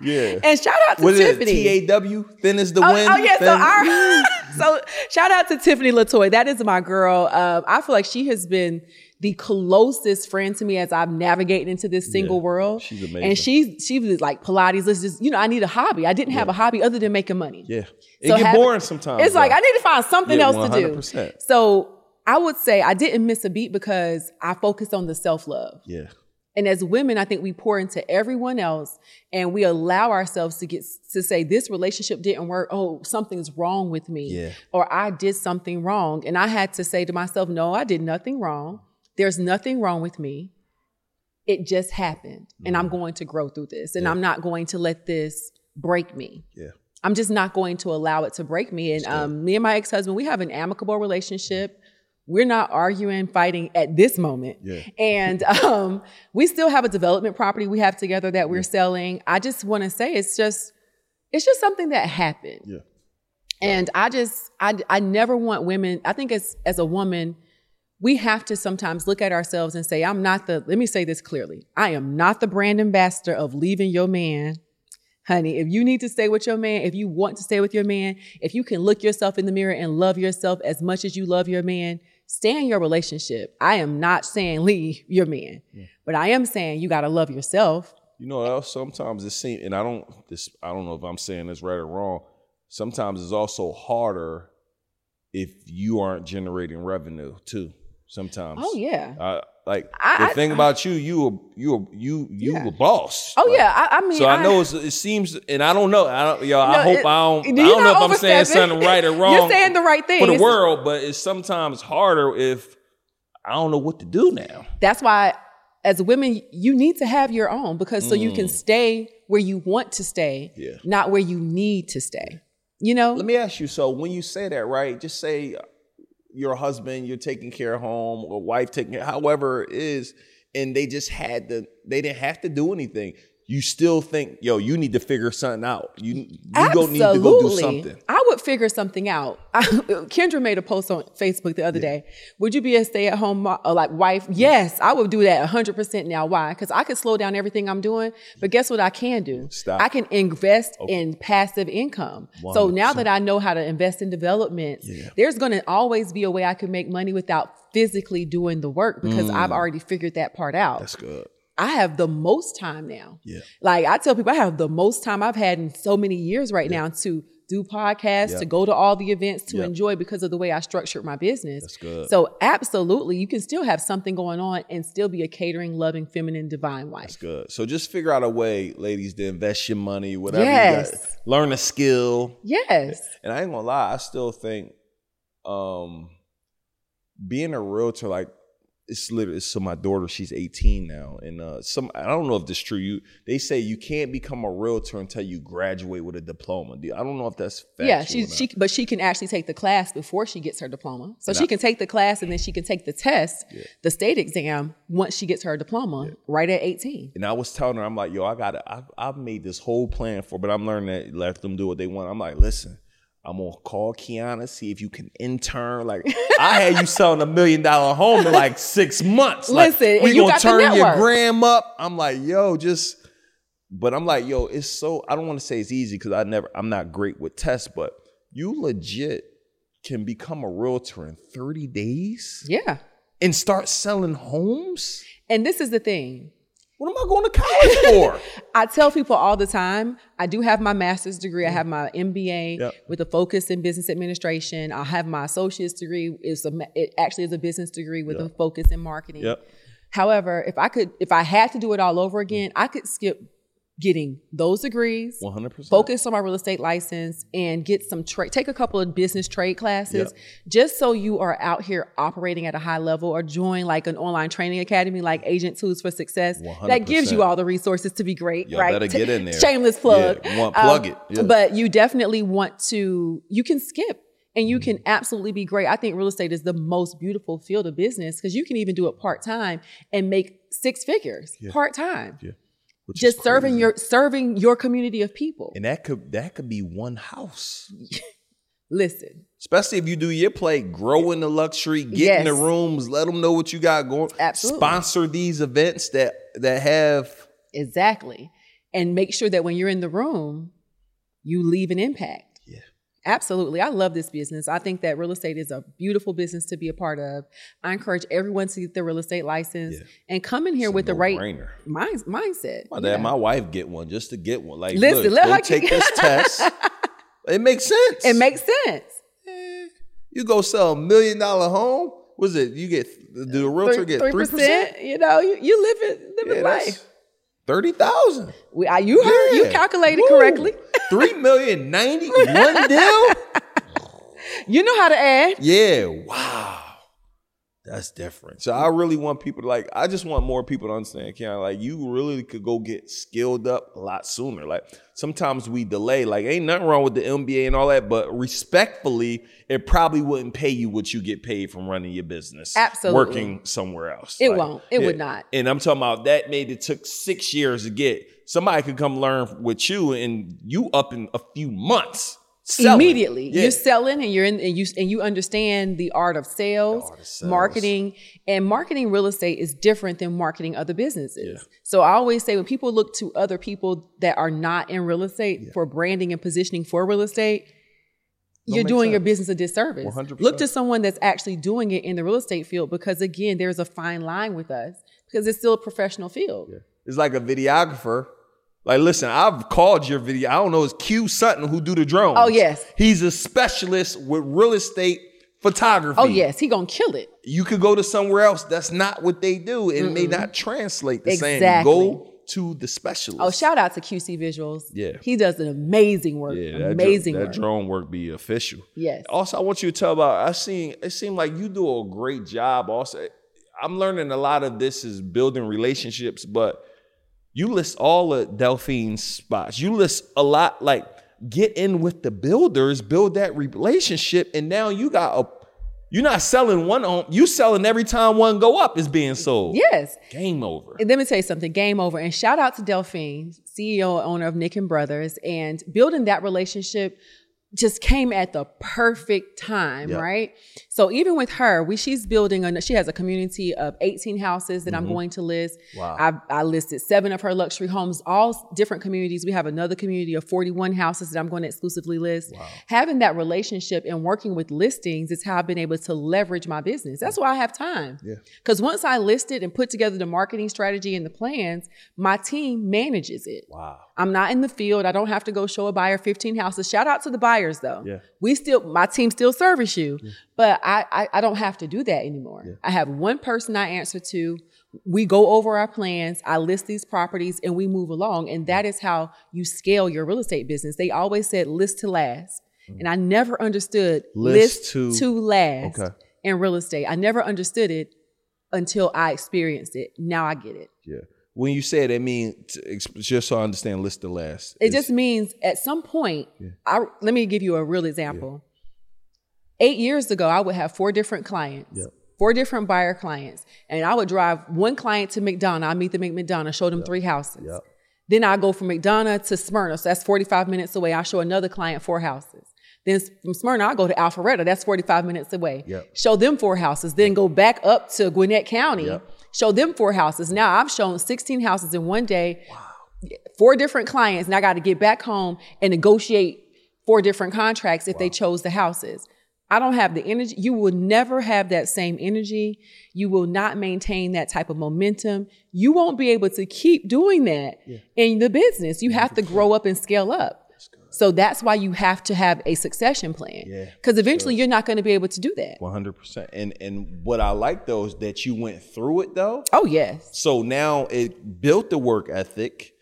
Yeah. And shout out to What Tiffany. T A W. Thin is the Oh, wind. oh, yeah, so our so shout out to Tiffany Latoy. That is my girl. Um, I feel like she has been the closest friend to me as I'm navigating into this single Yeah, world. she's amazing. And she's she was like Pilates. Let's just you know I need a hobby. I didn't have a hobby other than making money. Yeah. It So get having- boring sometimes. It's like. I need to find something Yeah, else to do. So I would say I didn't miss a beat because I focused on the self love. Yeah. And as women, I think we pour into everyone else and we allow ourselves to get to say this relationship didn't work. Oh, something's wrong with me. Yeah. Or I did something wrong. And I had to say to myself, no, I did nothing wrong. There's nothing wrong with me. It just happened. And I'm going to grow through this. And Mm-hmm. Yeah. I'm not going to let this break me. Yeah. I'm just not going to allow it to break me. And um, me and my ex-husband, we have an amicable relationship. We're not arguing, fighting at this moment. Yeah. And um, we still have a development property we have together that we're selling. I just want to say it's just, it's just something that happened. Yeah. And I just, I, I never want women, I think as, as a woman, we have to sometimes look at ourselves and say, I'm not the, let me say this clearly. I am not the brand ambassador of leaving your man. Honey, if you need to stay with your man, if you want to stay with your man, if you can look yourself in the mirror and love yourself as much as you love your man, stay in your relationship. I am not saying leave your man, but I am saying you got to love yourself. You know, what else sometimes it seems, and I don't this I don't know if I'm saying this right or wrong. Sometimes it's also harder if you aren't generating revenue too. Sometimes. Oh, yeah. Uh, like I- the I- thing about you, you a you a, you you Yeah. a boss. Oh, Like, yeah. I, I mean, So I know it's, it seems, and I don't know. I don't, y'all. I hope it- I don't. I don't know if I'm saying something right or wrong. You're saying the right thing. for the world, but it's sometimes harder if I don't know what to do now. That's why, as women, you need to have your own because so you can stay where you want to stay, Mm. Yeah. not where you need to stay. You know? Let me ask you. So when you say that, right? Just say your husband, you're taking care of home, or wife taking care, however it is, and they just had to. They didn't have to do anything. You still think, yo, you need to figure something out. You you don't need to go do something. I would figure something out. I, Kendra made a post on Facebook the other day. Would you be a stay at home uh, like wife? Yes, I would do that 100% now. Why? Because I could slow down everything I'm doing. But guess what I can do? Stop. I can invest in passive income. 100%. So now that I know how to invest in developments, there's going to always be a way I can make money without physically doing the work because I've already figured that part out. Mm. That's good. I have the most time now. Yeah. Like I tell people, I have the most time I've had in so many years right now to do podcasts, Yeah. to go to all the events, to Yeah. enjoy because of the way I structured my business. That's good. So absolutely, you can still have something going on and still be a catering, loving, feminine, divine wife. That's good. So just figure out a way, ladies, to invest your money, whatever you Yes. Learn a skill. Yes. And I ain't gonna lie, I still think um being a realtor, like it's literally so my daughter, she's 18 now. And uh some I don't know if this is true. You they say you can't become a realtor until you graduate with a diploma. I don't know if that's Yeah, she she but she can actually take the class before she gets her diploma. So And she I- can take the class and then she can take the test, the state exam once she gets her diploma right at 18. And I was telling her, I'm like, yo, I got to I, I've made this whole plan for, but I'm learning that let them do what they want. I'm like, listen, I'm gonna call Quiana, see if you can intern. Like, I had you selling a million dollar home in like six months. Like, Listen, we you gonna got turn your gram up. I'm like, yo, just. But I'm like, yo, it's so. I don't want to say it's easy because I never. I'm not great with tests, but you legit can become a realtor in 30 days Yeah. and start selling homes. And this is the thing. What am I going to college for? I tell people all the time, I do have my master's degree. I mm. have my MBA Yep. with a focus in business administration. I have my associate's degree. It's a, it actually is a business degree with a focus in marketing. Yep. However, if I could, if I had to do it all over mm. again, I could skip getting those degrees, 100%. focus on my real estate license, and get some trade. Take a couple of business trade classes, just so you are out here operating at a high level, or join like an online training academy like Agent Tools for Success that gives you all the resources to be great. Y'all right? better get in there. Shameless plug. Yeah, want- plug it. Yeah. But you definitely want to. You can skip. And you Mm-hmm. can absolutely be great. I think real estate is the most beautiful field of business because you can even do it part time and make six figures part time Yeah. Just serving your serving your community of people. and that could that could be one house. Listen, Especially if you do your play, grow in the luxury, get in the rooms, let them know what you got going. Absolutely. Sponsor these events that that have exactly, and make sure that when you're in the room, you leave an impact. Yeah. Absolutely. I love this business. I think that real estate is a beautiful business to be a part of. I encourage everyone to get their real estate license Yeah. and come in here It's with the right mind, mindset. My Yeah. dad, my wife get one just to get one. Like, Listen, look, let her take this test. It makes sense. It makes sense. Eh, you go sell a million dollar home. Was it you get do the realtor get three percent? You know, you, you live it, live it life. Thirty thousand. We, I, you heard, you calculated correctly. Three million ninety one deal. You know how to add. Yeah, wow. That's different. So I really want people to like, I just want more people to understand, Quiana, like you really could go get skilled up a lot sooner. Like sometimes we delay, like ain't nothing wrong with the MBA and all that, but respectfully, it probably wouldn't pay you what you get paid from running your business. Absolutely. Working somewhere else. It won't. It would not. And I'm talking about that Maybe it took six years to get. Somebody could come learn with you and you up in a few months. Selling. immediately Yeah. you're selling and you're in and you and you understand the art of sales, art of sales. marketing and marketing real estate is different than marketing other businesses so i always say when people look to other people that are not in real estate for branding and positioning for real estate you're makes doing your business a disservice 100%. look to someone that's actually doing it in the real estate field because again there's a fine line with us because it's still a professional field It's like a videographer. Like, listen, I've called your video. I don't know, it's Q Sutton who do the drones. Oh, yes. He's a specialist with real estate photography. oh yes he gonna kill it You could go to somewhere else. That's not what they do. It may not translate the same. Exactly. Go to the specialist. oh shout out to qc visuals Yeah. he does an amazing work Yeah, that, amazing dro- work that drone work be official. Yes. Also, I want you to tell about. I seen. It seemed like you do a great job. Also, I'm learning a lot of this is building relationships, but you list all the Delphine spots. You list a lot. Like get in with the builders, build that relationship, and now you got a. You're not selling one home. You selling every time one go up is being sold. Yes. Game over. And let me tell you something, game over. And shout out to Delphine, CEO owner of Nick and Brothers, and building that relationship just came at the perfect time, Yeah. right? So even with her, we she's building a she has a community of 18 houses that I'm going to list. Mm-hmm. Wow. I, I listed seven of her luxury homes, all different communities. We have another community of 41 houses that I'm going to exclusively list. Wow. Having that relationship and working with listings is how I've been able to leverage my business. That's why I have time. Yeah. Because once I listed and put together the marketing strategy and the plans, my team manages it. Wow. I'm not in the field. I don't have to go show a buyer 15 houses. Shout out to the buyers though. Yeah. We still, my team still service you, but I, I, I don't have to do that anymore. I have one person I answer to. We go over our plans. I list these properties and we move along. And that is how you scale your real estate business. They always said list to last. Mm-hmm. And I never understood List list, to- to, last Okay. in real estate. I never understood it until I experienced it. Now I get it. Yeah. When you say it, mean just so I understand. List the last. It It's- just means at some point, Yeah. I, let me give you a real example. Eight years ago, I would have four different clients, Yep. four different buyer clients, and I would drive one client to McDonough. I meet them at McDonough, show them three houses. Then I go from McDonough to Smyrna, so that's 45 minutes away. I show another client four houses. Then from Smyrna, I go to Alpharetta, that's 45 minutes away. Show them four houses. Then go back up to Gwinnett County. Show them four houses. Now I've shown 16 houses in one day four different clients and I got to get back home and negotiate four different contracts if they chose the houses. I don't have the energy. You will never have that same energy. You will not maintain that type of momentum. You won't be able to keep doing that in the business. You have to grow up and scale up. So that's why you have to have a succession plan. Yeah, Because eventually you're not going to be able to do that. One hundred percent. And and what I like though is that you went through it though. Oh, yes. So now it built the work ethic,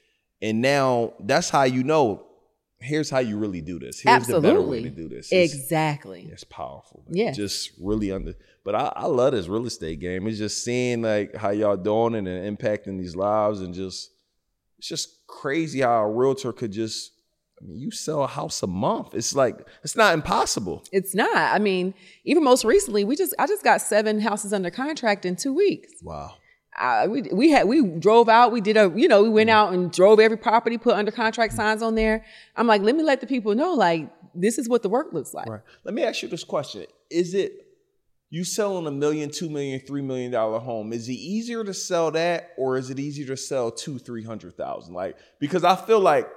and now that's how you know. Here's how you really do this. Here's the better way Absolutely. to do this. It's, Exactly. it's powerful. Yeah. Just really under. But I, I love this real estate game. It's just seeing like how y'all doing it and impacting these lives, and just it's just crazy how a realtor could just. I mean, you sell a house a month. It's like it's not impossible. It's not. I mean, even most recently, we just I just got seven houses under contract in two weeks. Wow. Uh, we we had we drove out. We did a you know we went out and drove every property, put under contract signs on there. I'm like, let me let the people know like this is what the work looks like. Right. Let me ask you this question: Is it you selling a million, two million, three million dollar home? Is it easier to sell that, or is it easier to sell two, three hundred thousand? Like, because I feel like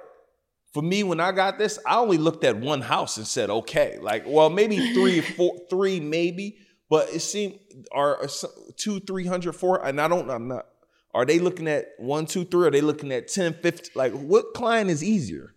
for me, when I got this, I only looked at one house and said, okay, like, well, maybe three, four, three, maybe, but it seemed are two, three hundred, four, and I don't, I'm not. Are they looking at one, two, three? Are they looking at 10, 50? Like, what client is easier?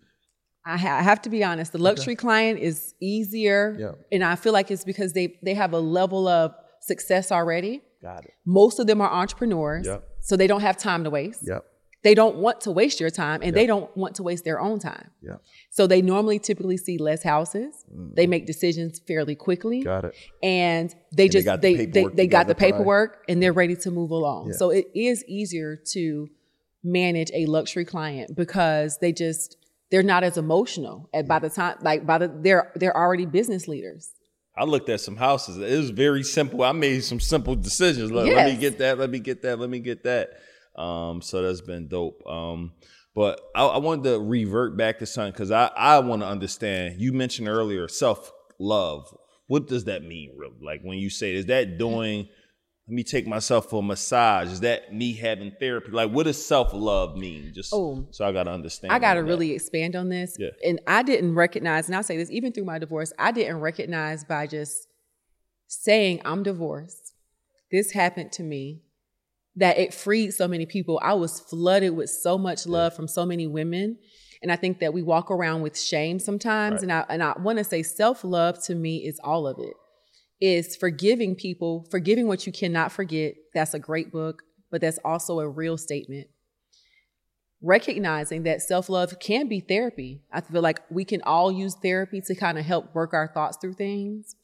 I, have to be honest. The luxury client is easier, Yeah. and I feel like it's because they they have a level of success already. Got it. Most of them are entrepreneurs, Yep. so they don't have time to waste. Yep. They don't want to waste your time, and they don't want to waste their own time. Yep. So they normally typically see less houses. They make decisions fairly quickly. Mm. Got it. And they just got the they they, they got the paperwork and they're ready to move along. Yeah. So it is easier to manage a luxury client because they just they're not as emotional. And by the time like by the they're they're already business leaders. I looked at some houses. It was very simple. I made some simple decisions. Like, Let me get that. Let me get that. Let me get that. Um, so that's been dope. Um, but I, I wanted to revert back to something because I, I want to understand. You mentioned earlier self love. What does that mean, really? Like when you say, is that doing? Let me take myself for a massage. Is that me having therapy? Like, what does self love mean? Just Oh. so I got to understand. I got to all that. really expand on this. Yeah. And I didn't recognize, and I'll say this even through my divorce, I didn't recognize by just saying I'm divorced. This happened to me that it freed so many people. I was flooded with so much love from so many women. And I think that we walk around with shame sometimes. Right. And I and I want to say self-love to me is all of it. Is forgiving people, forgiving what you cannot forget. That's a great book, but that's also a real statement recognizing that self love can be therapy. I feel like we can all use therapy to kind of help work our thoughts through things.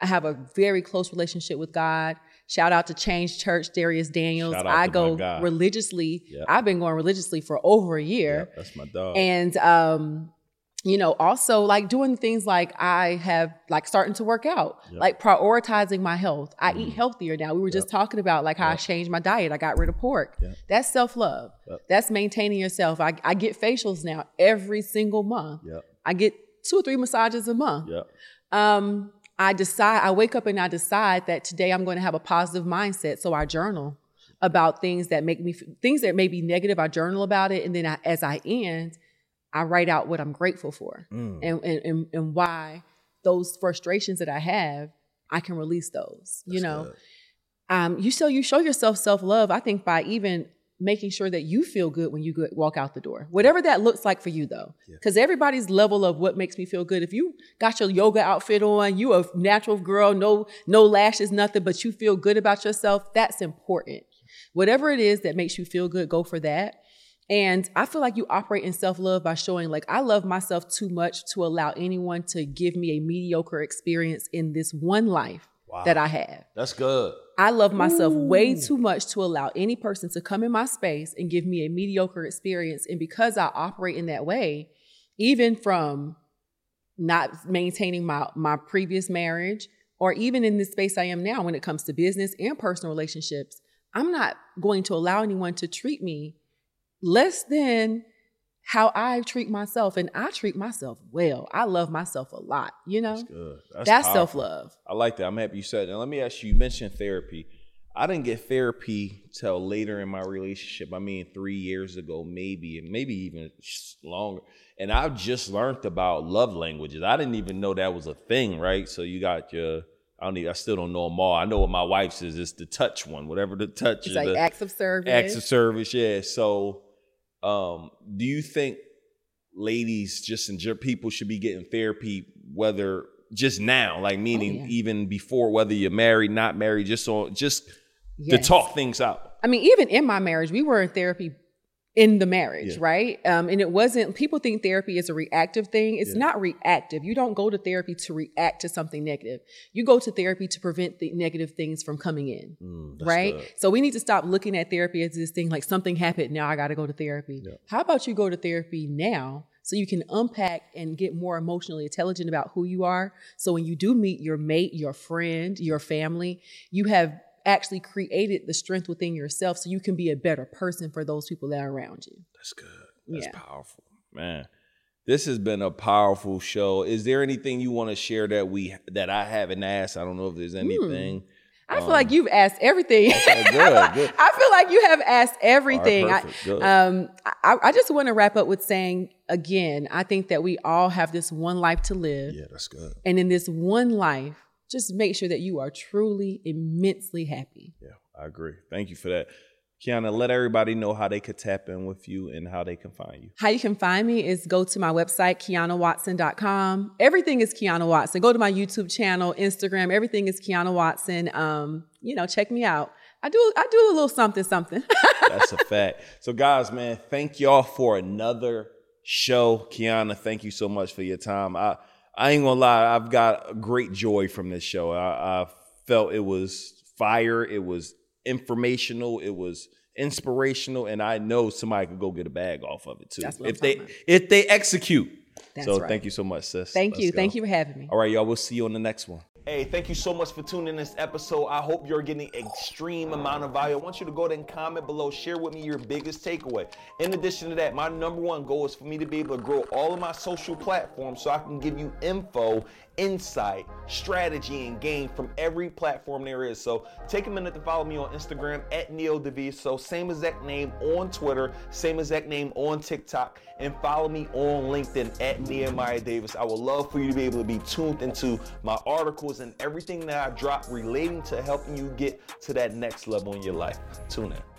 I have a very close relationship with God. Shout out to Change Church, Dharius Daniels. I go religiously. Yep. I've been going religiously for over a year. Yeah, that's my dog. And um, you know, also like doing things like I have like starting to work out, like prioritizing my health. I eat healthier now. We were just talking about like how I changed my diet. I got rid of pork. That's self love. That's maintaining yourself. I, I get facials now every single month. Yep. I get two or three massages a month. Yep. Um, I decide, I wake up and I decide that today I'm going to have a positive mindset. So I journal about things that make me, things that may be negative. I journal about it. And then I, as I end, I write out what I'm grateful for Mm. and, and, and, and why those frustrations that I have, I can release those, you know? Um, you show, you show yourself self-love, I think by even making sure that you feel good when you go, walk out the door. Whatever that looks like for you though. Because everybody's level of what makes me feel good. If you got your yoga outfit on, you a natural girl, no no lashes, nothing, but you feel good about yourself, that's important. Whatever it is that makes you feel good, go for that. And I feel like you operate in self-love by showing like I love myself too much to allow anyone to give me a mediocre experience in this one life that I have. That's good. I love myself way too much to allow any person to come in my space and give me a mediocre experience. And because I operate in that way, even from not maintaining my, my previous marriage, or even in the space I am now when it comes to business and personal relationships, I'm not going to allow anyone to treat me less than how I treat myself. And I treat myself well. I love myself a lot, you know? Good. That's, powerful. self love. I like that. I'm happy you said that. Let me ask you, you mentioned therapy. I didn't get therapy till later in my relationship. I mean, three years ago, maybe, and maybe even longer. And I've just learned about love languages. I didn't even know that was a thing, right? So you got your, I don't even, I still don't know them all. I know what my wife's is. It's the touch one, whatever the touch It's is. like acts of service. acts of service yeah so um do you think ladies just in people should be getting therapy whether just now like meaning yeah. even before whether you're married not married just so just Yes. to talk things out I mean, even in my marriage, we were in therapy in the marriage, Yeah. right? Um, and it wasn't, people think therapy is a reactive thing. It's not reactive. You don't go to therapy to react to something negative. You go to therapy to prevent the negative things from coming in, Mm, right? good. So we need to stop looking at therapy as this thing like something happened, now I got to go to therapy. How about you go to therapy now? So you can unpack and get more emotionally intelligent about who you are. So when you do meet your mate, your friend, your family, you have actually created the strength within yourself so you can be a better person for those people that are around you. that's good that's Yeah. powerful man this has been a powerful show is there anything you want to share that we that i haven't asked i don't know if there's anything I feel like you've asked everything. Um, good, good. I feel like you have asked everything. I, perfect, good. um, I, I just want to wrap up with saying again, I think that we all have this one life to live. yeah that's good And in this one life, just make sure that you are truly immensely happy. Yeah, I agree. Thank you for that. Quiana, let everybody know how they could tap in with you and how they can find you. How you can find me is go to my website, QuianaWatson.com. Everything is Quiana Watson. Go to my YouTube channel, Instagram, everything is Quiana Watson. Um, you know, check me out. I do I do a little something, something. That's a fact. So, guys, man, thank y'all for another show. Quiana, thank you so much for your time. I I ain't gonna lie, I've got great joy from this show. I, I felt it was fire, it was informational, it was inspirational, and I know somebody could go get a bag off of it too. That's what I'm if they about. if they execute. That's so right. thank you so much, sis. Thank Let's you. go. Thank you for having me. All right, y'all. We'll see you on the next one. Hey, thank you so much for tuning in this episode. I hope you're getting extreme amount of value. I want you to go ahead and comment below, share with me your biggest takeaway. In addition to that, my number one goal is for me to be able to grow all of my social platforms so I can give you info, insight, strategy, and game from every platform there is. So take a minute to follow me on Instagram at Neo Daviso, same exact name on Twitter, same exact name on TikTok, and follow me on LinkedIn at Nehemiah Davis. I would love for you to be able to be tuned into my articles and everything that I drop relating to helping you get to that next level in your life. Tune in.